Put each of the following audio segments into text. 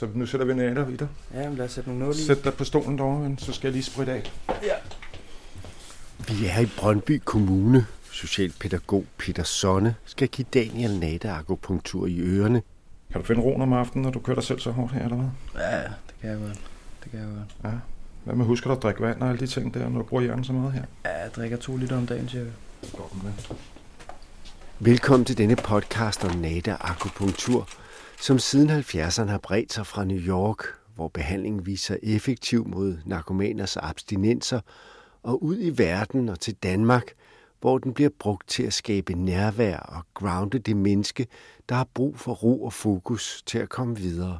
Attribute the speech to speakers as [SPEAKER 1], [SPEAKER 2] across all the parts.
[SPEAKER 1] Så nu sætter vi nætter i dig.
[SPEAKER 2] Ja, men lad os sætte nogle nåle i.
[SPEAKER 1] Sæt dig på stolen derovre, så skal jeg lige spritte af.
[SPEAKER 2] Ja.
[SPEAKER 3] Vi er i Brøndby Kommune. Socialpædagog Peter Sonne skal give Daniel Nata akupunktur i ørerne.
[SPEAKER 1] Kan du finde roen om aftenen, når du kører dig selv så hårdt her, eller hvad?
[SPEAKER 2] Ja, det kan jeg godt. Det kan jeg godt.
[SPEAKER 1] Ja. Hvad med husker du at drikke vand og alle de ting der, når du bruger hjernen så meget her?
[SPEAKER 2] Ja, jeg drikker to liter om dagen, cirka.
[SPEAKER 1] Godt med.
[SPEAKER 3] Velkommen til denne podcast om Nata akupunktur, som siden 70'erne har bredt sig fra New York, hvor behandlingen viser effektiv mod narkomaners abstinenser, og ud i verden og til Danmark, hvor den bliver brugt til at skabe nærvær og grounde det menneske, der har brug for ro og fokus til at komme videre.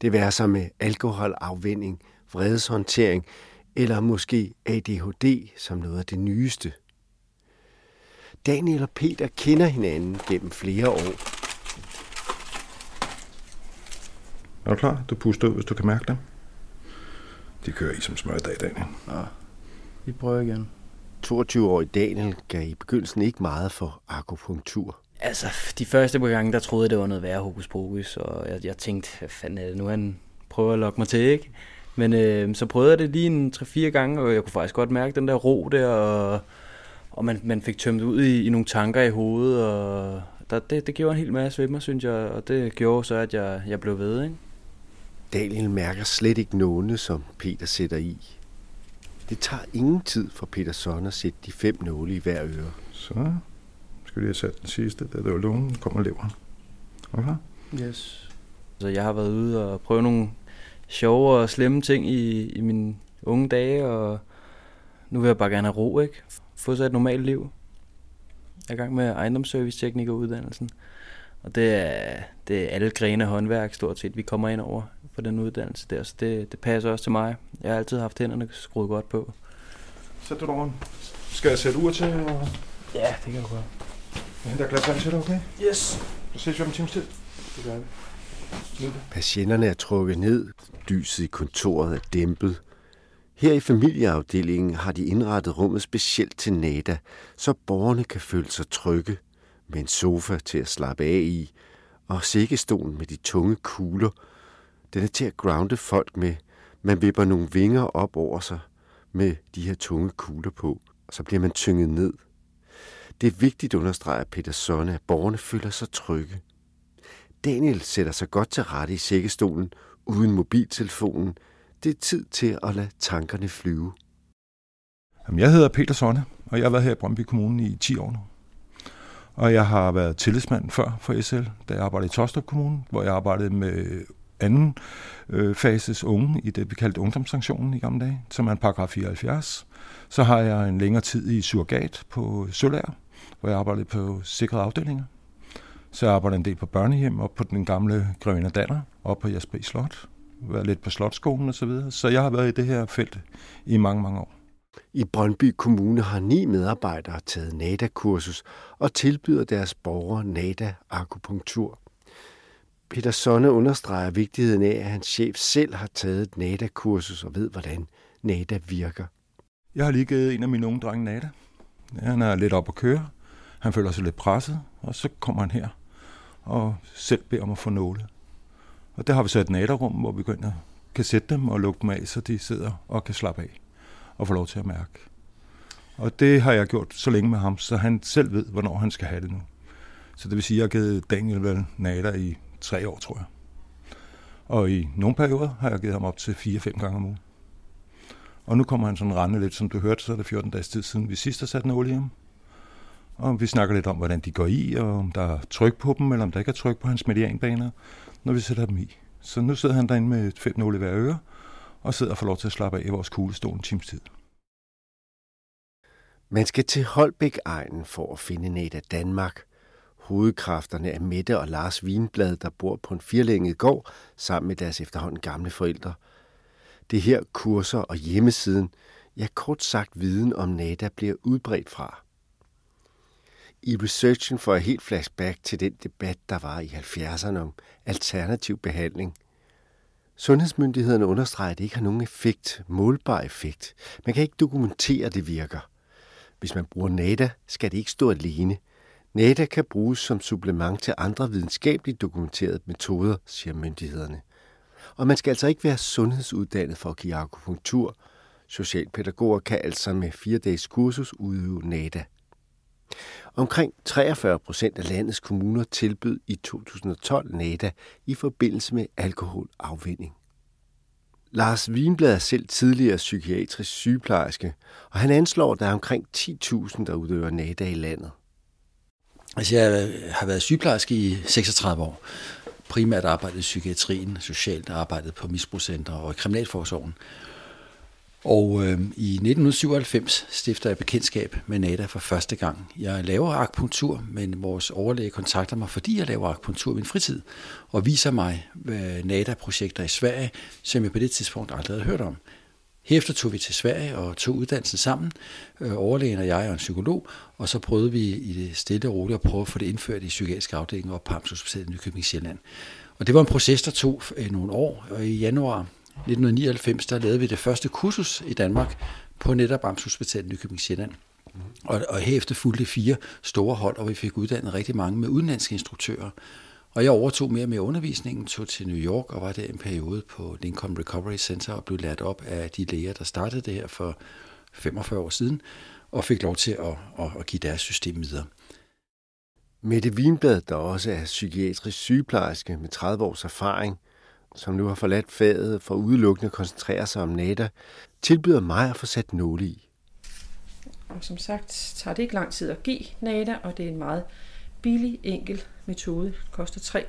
[SPEAKER 3] Det være sig med alkoholafvinding, vredeshåndtering eller måske ADHD som noget af det nyeste. Daniel og Peter kender hinanden gennem flere år.
[SPEAKER 1] Er du klar? Du puster ud, hvis du kan mærke dem. De kører i som smør i dag, Daniel.
[SPEAKER 2] Nå, vi prøver igen.
[SPEAKER 3] 22-årig Daniel gav i begyndelsen ikke meget for akupunktur.
[SPEAKER 2] Altså, de første par gange, der troede jeg, det var noget værre hokus pokus, og jeg, jeg tænkte, hvad fanden er det nu, han prøver at lokke mig til, ikke? Men øh, så prøvede jeg det lige en 3-4 gange, og jeg kunne faktisk godt mærke den der ro der, og, og man, man fik tømt ud i, i nogle tanker i hovedet, og der, det, det gjorde en hel masse ved mig, synes jeg, og det gjorde så, at jeg, jeg blev ved, ikke?
[SPEAKER 3] Daniel mærker slet ikke nålene, som Peter sætter i. Det tager ingen tid for Peter Son at sætte de fem nåle i hver øre.
[SPEAKER 1] Så skal vi lige have sat den sidste. Der er jo lungen, kommer leveren. Okay?
[SPEAKER 2] Yes. Så jeg har været ude og prøve nogle sjove og slemme ting i, i mine unge dage, og nu vil jeg bare gerne have ro, ikke? Få sig et normalt liv. Jeg er i gang med ejendomsservice-teknikeruddannelsen. Og det er, det er alle grene håndværk stort set, vi kommer ind over på den uddannelse der. Så det, det passer også til mig. Jeg har altid haft hænderne skruet godt på.
[SPEAKER 1] Sæt du derovre. Skal jeg sætte ur til? Og...
[SPEAKER 2] Ja, det kan du godt.
[SPEAKER 1] Jeg henter glas vand til dig, okay?
[SPEAKER 2] Yes.
[SPEAKER 1] Så ses vi om en times tid.
[SPEAKER 2] Det gør
[SPEAKER 1] det.
[SPEAKER 3] Patienterne er trukket ned, lyset i kontoret er dæmpet. Her i familieafdelingen har de indrettet rummet specielt til Nada, så borgerne kan føle sig trygge, med en sofa til at slappe af i, og sækkestolen med de tunge kugler. Den er til at grounde folk med. Man vipper nogle vinger op over sig med de her tunge kugler på, og så bliver man tynget ned. Det er vigtigt, understreger Peter Sonne, at borgerne føler sig trygge. Daniel sætter sig godt til rette i sækkestolen, uden mobiltelefonen. Det er tid til at lade tankerne flyve.
[SPEAKER 1] Jamen, jeg hedder Peter Sonne, og jeg har været her i Brøndby Kommune i 10 år nu. Og jeg har været tillidsmand før for SL, da jeg arbejdede i Tostrup Kommune, hvor jeg arbejdede med anden øh, fases unge i det, vi kaldte ungdomssanktionen i gamle dage, som er en paragraf 74. Så har jeg en længere tid i surrogat på Sølær, hvor jeg arbejdede på sikrede afdelinger. Så jeg arbejder en del på børnehjem og på den gamle Grønne Danner og på Jasper Slot. Været lidt på Slotskolen og så videre. Så jeg har været i det her felt i mange, mange år.
[SPEAKER 3] I Brøndby Kommune har ni medarbejdere taget NADA-kursus og tilbyder deres borgere NADA-akupunktur. Peter Sonne understreger vigtigheden af, at hans chef selv har taget et NADA-kursus og ved, hvordan NADA virker.
[SPEAKER 1] Jeg har lige givet en af mine unge drenge Nada. Han er lidt op at køre. Han føler sig lidt presset, og så kommer han her og selv beder om at få nåle. Og der har vi så et nadarum, hvor vi går ind og kan sætte dem og lukke dem af, så de sidder og kan slappe af og få lov til at mærke. Og det har jeg gjort så længe med ham, så han selv ved, hvornår han skal have det nu. Så det vil sige, at jeg har givet Daniel vel nader i tre år, tror jeg. Og i nogle perioder har jeg givet ham op til 4-5 gange om ugen. Og nu kommer han sådan rende lidt, som du hørte, så er det 14 dages tid siden, vi sidst har sat en olie om. Og vi snakker lidt om, hvordan de går i, og om der er tryk på dem, eller om der ikke er tryk på hans medianbaner, når vi sætter dem i. Så nu sidder han derinde med fem nåle i hver øre, og sidder og får lov til at slappe af i vores kuglestol en times tid.
[SPEAKER 3] Man skal til Holbæk-egnen for at finde net af Danmark. Hovedkræfterne er Mette og Lars Vinblad, der bor på en firlænget gård sammen med deres efterhånden gamle forældre. Det her kurser og hjemmesiden, ja kort sagt viden om NADA bliver udbredt fra. I researchen får jeg helt flashback til den debat, der var i 70'erne om alternativ behandling. Sundhedsmyndighederne understreger, at det ikke har nogen effekt, målbar effekt. Man kan ikke dokumentere, at det virker. Hvis man bruger NADA, skal det ikke stå alene. NADA kan bruges som supplement til andre videnskabeligt dokumenterede metoder, siger myndighederne. Og man skal altså ikke være sundhedsuddannet for at give akupunktur. Socialpædagoger kan altså med fire dages kursus udøve NADA. Omkring 43 procent af landets kommuner tilbød i 2012 NADA i forbindelse med alkoholafvinding. Lars Wienblad er selv tidligere psykiatrisk sygeplejerske, og han anslår, at der er omkring 10.000, der udøver NADA i landet.
[SPEAKER 4] Altså, jeg har været sygeplejerske i 36 år. Primært arbejdet i psykiatrien, socialt arbejdet på misbrugscentre og i kriminalforsorgen. Og øh, i 1997 stifter jeg bekendtskab med NADA for første gang. Jeg laver akupunktur, men vores overlæge kontakter mig, fordi jeg laver akupunktur i min fritid, og viser mig NADA-projekter i Sverige, som jeg på det tidspunkt aldrig havde hørt om. Herefter tog vi til Sverige og tog uddannelsen sammen, øh, overlægen og jeg og en psykolog, og så prøvede vi i det stille og roligt at prøve at få det indført i psykiatrisk afdeling og Pams Hospital i Nykøbing Sjælland. Og det var en proces, der tog øh, nogle år, og i januar 1999, der lavede vi det første kursus i Danmark på netop Amtshospitalet i Nykøbing Sjælland. Og, og herefter fulgte fire store hold, og vi fik uddannet rigtig mange med udenlandske instruktører. Og jeg overtog mere mere undervisningen, tog til New York og var der en periode på Lincoln Recovery Center og blev lært op af de læger, der startede det her for 45 år siden, og fik lov til at, at, at give deres system videre.
[SPEAKER 3] Mette Wienblad, der også er psykiatrisk sygeplejerske med 30 års erfaring, som nu har forladt faget for udelukkende at koncentrere sig om NADA, tilbyder mig at få sat nåle i.
[SPEAKER 5] Og som sagt tager det ikke lang tid at give NADA, og det er en meget billig, enkel metode. Det koster 3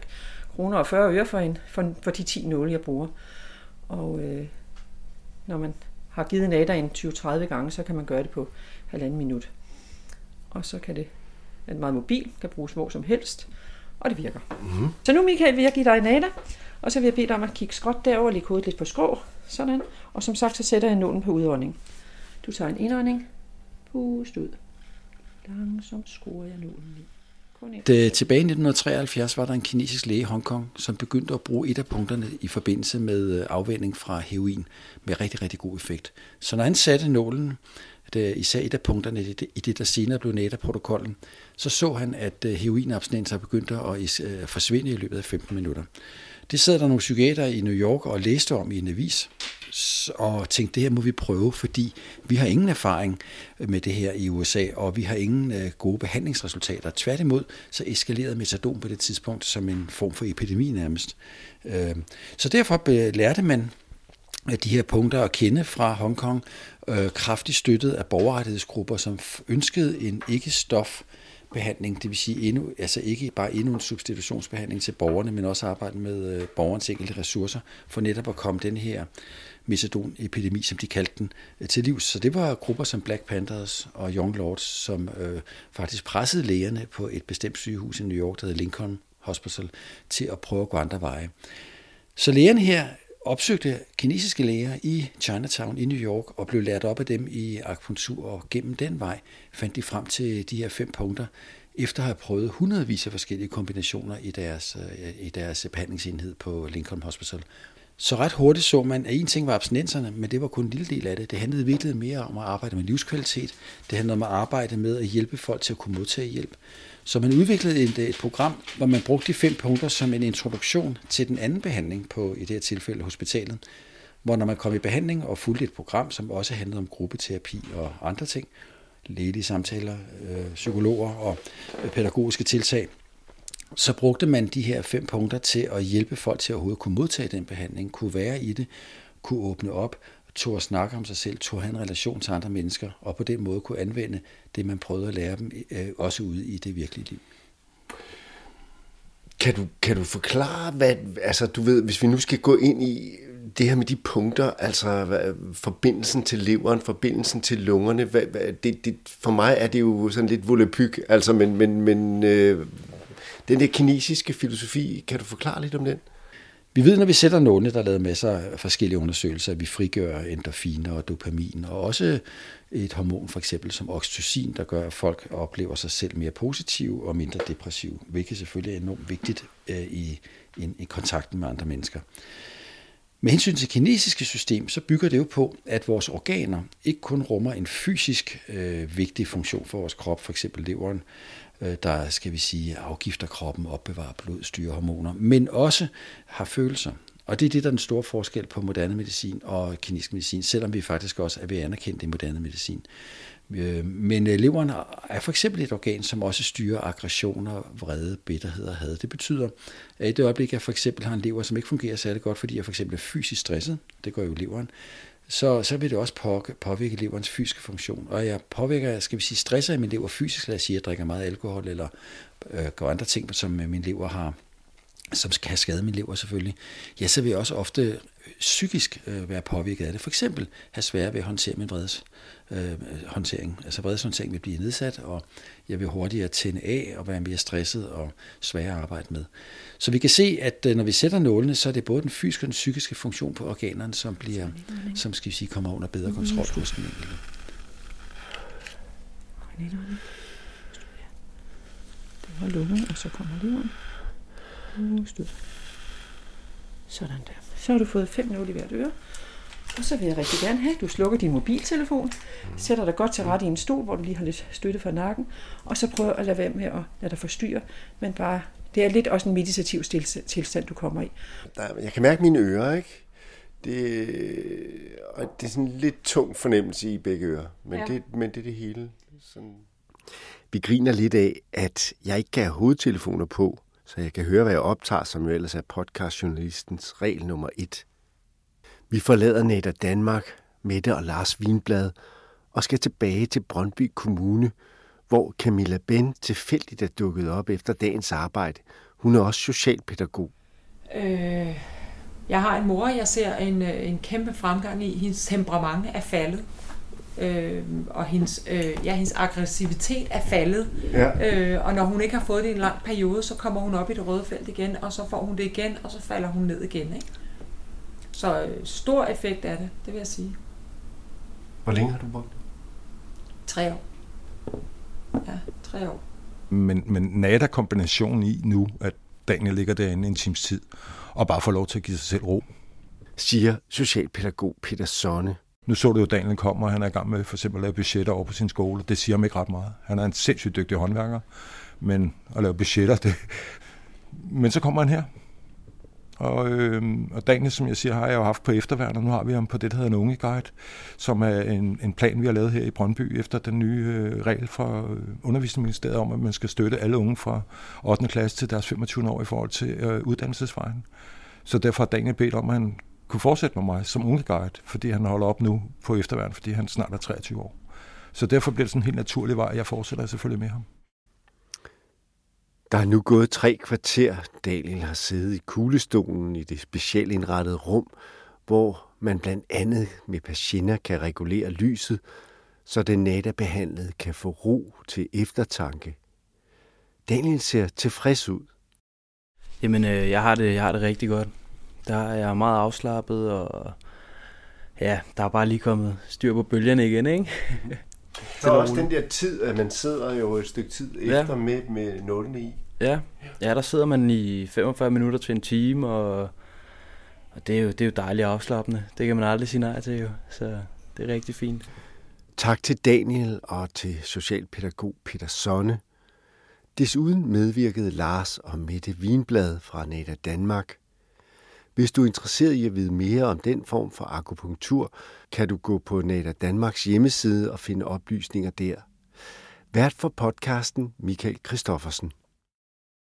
[SPEAKER 5] kroner og 40 øre for, en, for, for de 10 nåle, jeg bruger. Og øh, når man har givet NADA en 20-30 gange, så kan man gøre det på halvanden minut. Og så kan det er meget mobil, kan bruges hvor som helst, og det virker. Mm. Så nu, Michael, vil jeg give dig NADA, og så vil jeg bede dig om at kigge skråt derover, lige hovedet lidt på skrå, sådan. Og som sagt, så sætter jeg nålen på udånding. Du tager en indånding, pust ud. Langsomt skruer jeg nålen ned.
[SPEAKER 4] Det, tilbage i 1973 var der en kinesisk læge i Hongkong, som begyndte at bruge et af punkterne i forbindelse med øh, afvænding fra heroin med rigtig, rigtig god effekt. Så når han satte nålen, det, især et af punkterne i det, i det der senere blev NATA-protokollen, så så han, at øh, heroinabstinenser begyndte at øh, forsvinde i løbet af 15 minutter. Det sad der nogle psykiater i New York og læste om i en avis, og tænkte, det her må vi prøve, fordi vi har ingen erfaring med det her i USA, og vi har ingen øh, gode behandlingsresultater. Tværtimod, så eskalerede metadon på det tidspunkt som en form for epidemi nærmest. Øh, så derfor øh, lærte man de her punkter at kende fra Hongkong, kraftigt støttet af borgerrettighedsgrupper, som ønskede en ikke-stof behandling, det vil sige endnu, altså ikke bare endnu en substitutionsbehandling til borgerne, men også arbejde med øh, borgerens borgernes enkelte ressourcer, for netop at komme den her metadonepidemi, som de kaldte den, øh, til livs. Så det var grupper som Black Panthers og Young Lords, som øh, faktisk pressede lægerne på et bestemt sygehus i New York, der hedder Lincoln Hospital, til at prøve at gå andre veje. Så lægerne her opsøgte kinesiske læger i Chinatown i New York og blev lært op af dem i akupunktur, og gennem den vej fandt de frem til de her fem punkter, efter at have prøvet hundredvis af forskellige kombinationer i deres, øh, i deres behandlingsenhed på Lincoln Hospital. Så ret hurtigt så man, at en ting var abstinenserne, men det var kun en lille del af det. Det handlede virkelig mere om at arbejde med livskvalitet. Det handlede om at arbejde med at hjælpe folk til at kunne modtage hjælp. Så man udviklede et, et program, hvor man brugte de fem punkter som en introduktion til den anden behandling på, i det her tilfælde, hospitalet. Hvor når man kom i behandling og fulgte et program, som også handlede om gruppeterapi og andre ting, ledige samtaler, øh, psykologer og øh, pædagogiske tiltag, så brugte man de her fem punkter til at hjælpe folk til at overhovedet kunne modtage den behandling, kunne være i det, kunne åbne op, tog at snakke om sig selv, tog have en relation til andre mennesker, og på den måde kunne anvende det, man prøvede at lære dem, øh, også ude i det virkelige liv.
[SPEAKER 3] Kan du, kan du forklare, hvad, altså du ved, hvis vi nu skal gå ind i det her med de punkter, altså hvad, forbindelsen til leveren, forbindelsen til lungerne, hvad, hvad, det, det, for mig er det jo sådan lidt volepyg, altså, men, men, men øh, den der kinesiske filosofi, kan du forklare lidt om den?
[SPEAKER 4] Vi ved, når vi sætter nålene, der er lavet masser af forskellige undersøgelser, at vi frigør endorfiner og dopamin, og også et hormon for eksempel som oxytocin, der gør, at folk oplever sig selv mere positive og mindre depressive, hvilket selvfølgelig er enormt vigtigt øh, i, i, i kontakten med andre mennesker. Med hensyn til kinesiske system, så bygger det jo på, at vores organer ikke kun rummer en fysisk øh, vigtig funktion for vores krop, for eksempel leveren, Øh, der skal vi sige afgifter kroppen, opbevarer blod, styrer hormoner, men også har følelser. Og det er det, der er den store forskel på moderne medicin og kinesisk medicin, selvom vi faktisk også er ved at anerkende det moderne medicin. Øh, men øh, leveren er for eksempel et organ, som også styrer aggressioner, vrede, bitterhed og had. Det betyder, at i det øjeblik, jeg for eksempel har en lever, som ikke fungerer særlig godt, fordi jeg for eksempel er fysisk stresset, det gør jo leveren, så, så vil det også påvirke leverens fysiske funktion. Og jeg påvirker, skal vi sige, stresser i min lever fysisk, lad os sige, at jeg drikker meget alkohol, eller øh, gør andre ting, som øh, min lever har, som kan skade min lever selvfølgelig, ja, så vil jeg også ofte øh, psykisk øh, være påvirket af det. For eksempel have svært ved at håndtere min vredes øh, håndtering. Altså vredeshåndtering vil blive nedsat, og jeg vil hurtigere tænde af og være mere stresset og sværere at arbejde med. Så vi kan se, at øh, når vi sætter nålene, så er det både den fysiske og den psykiske funktion på organerne, som bliver, som skal vi sige, kommer under bedre kontrol hos den enkelte.
[SPEAKER 5] Det var lungen, og så kommer leveren. Sådan der. Så har du fået fem nåle i hvert øre. Og så vil jeg rigtig gerne have, at du slukker din mobiltelefon, sætter dig godt til rette i en stol, hvor du lige har lidt støtte for nakken, og så prøver at lade være med at lade dig forstyrre, men bare, det er lidt også en meditativ tilstand, du kommer i.
[SPEAKER 3] Jeg kan mærke mine ører, ikke? Det, og det er sådan en lidt tung fornemmelse i begge ører, men, ja. det, men det er det hele. Sådan. Vi griner lidt af, at jeg ikke kan have hovedtelefoner på, så jeg kan høre, hvad jeg optager, som jo ellers er podcastjournalistens regel nummer et. Vi forlader Netter Danmark, Mette og Lars Vinblad, og skal tilbage til Brøndby Kommune, hvor Camilla Ben tilfældigt er dukket op efter dagens arbejde. Hun er også socialpædagog.
[SPEAKER 6] Øh, jeg har en mor, jeg ser en, øh, en kæmpe fremgang i. Hendes temperament er faldet. Øh, og hendes, øh, ja, hendes aggressivitet er faldet. Ja. Øh, og når hun ikke har fået det i en lang periode, så kommer hun op i det røde felt igen, og så får hun det igen, og så falder hun ned igen. Ikke? Så øh, stor effekt af det, det vil jeg sige.
[SPEAKER 3] Hvor længe har du brugt det?
[SPEAKER 6] Tre år. Ja, tre år.
[SPEAKER 1] Men, men nada kombinationen i nu, at Daniel ligger derinde en times tid, og bare får lov til at give sig selv ro.
[SPEAKER 3] Siger socialpædagog Peter Sonne.
[SPEAKER 1] Nu så du jo, Daniel kommer, og han er i gang med for eksempel at lave budgetter over på sin skole. Det siger ham ikke ret meget. Han er en sindssygt dygtig håndværker, men at lave budgetter, det... Men så kommer han her, og, øh, og Daniel, som jeg siger, har jeg jo haft på efterværn, og nu har vi ham på det, der hedder en unge guide, som er en, en plan, vi har lavet her i Brøndby, efter den nye øh, regel fra øh, undervisningsministeriet om, at man skal støtte alle unge fra 8. klasse til deres 25 år i forhold til øh, uddannelsesvejen. Så derfor har Daniel bedt om, at han kunne fortsætte med mig som unge guide, fordi han holder op nu på efterværn, fordi han snart er 23 år. Så derfor bliver det sådan en helt naturlig vej, jeg fortsætter selvfølgelig med ham.
[SPEAKER 3] Der er nu gået tre kvarter. Daniel har siddet i kuglestolen i det specielt indrettede rum, hvor man blandt andet med patienter kan regulere lyset, så den nata-behandlede kan få ro til eftertanke. Daniel ser tilfreds ud.
[SPEAKER 2] Jamen, øh, jeg, har det, jeg har det rigtig godt. Der er jeg meget afslappet, og ja, der er bare lige kommet styr på bølgerne igen, ikke?
[SPEAKER 3] Der er også den der tid, at man sidder jo et stykke tid ja. efter med, med nålene i.
[SPEAKER 2] Ja. ja, der sidder man i 45 minutter til en time, og, og det, er jo, det er jo dejligt afslappende. Det kan man aldrig sige nej til jo, så det er rigtig fint.
[SPEAKER 3] Tak til Daniel og til socialpædagog Peter Sonne. Desuden medvirkede Lars og Mette Vinblad fra Nata Danmark. Hvis du er interesseret i at vide mere om den form for akupunktur, kan du gå på Nata Danmarks hjemmeside og finde oplysninger der. Vært for podcasten Michael Christoffersen.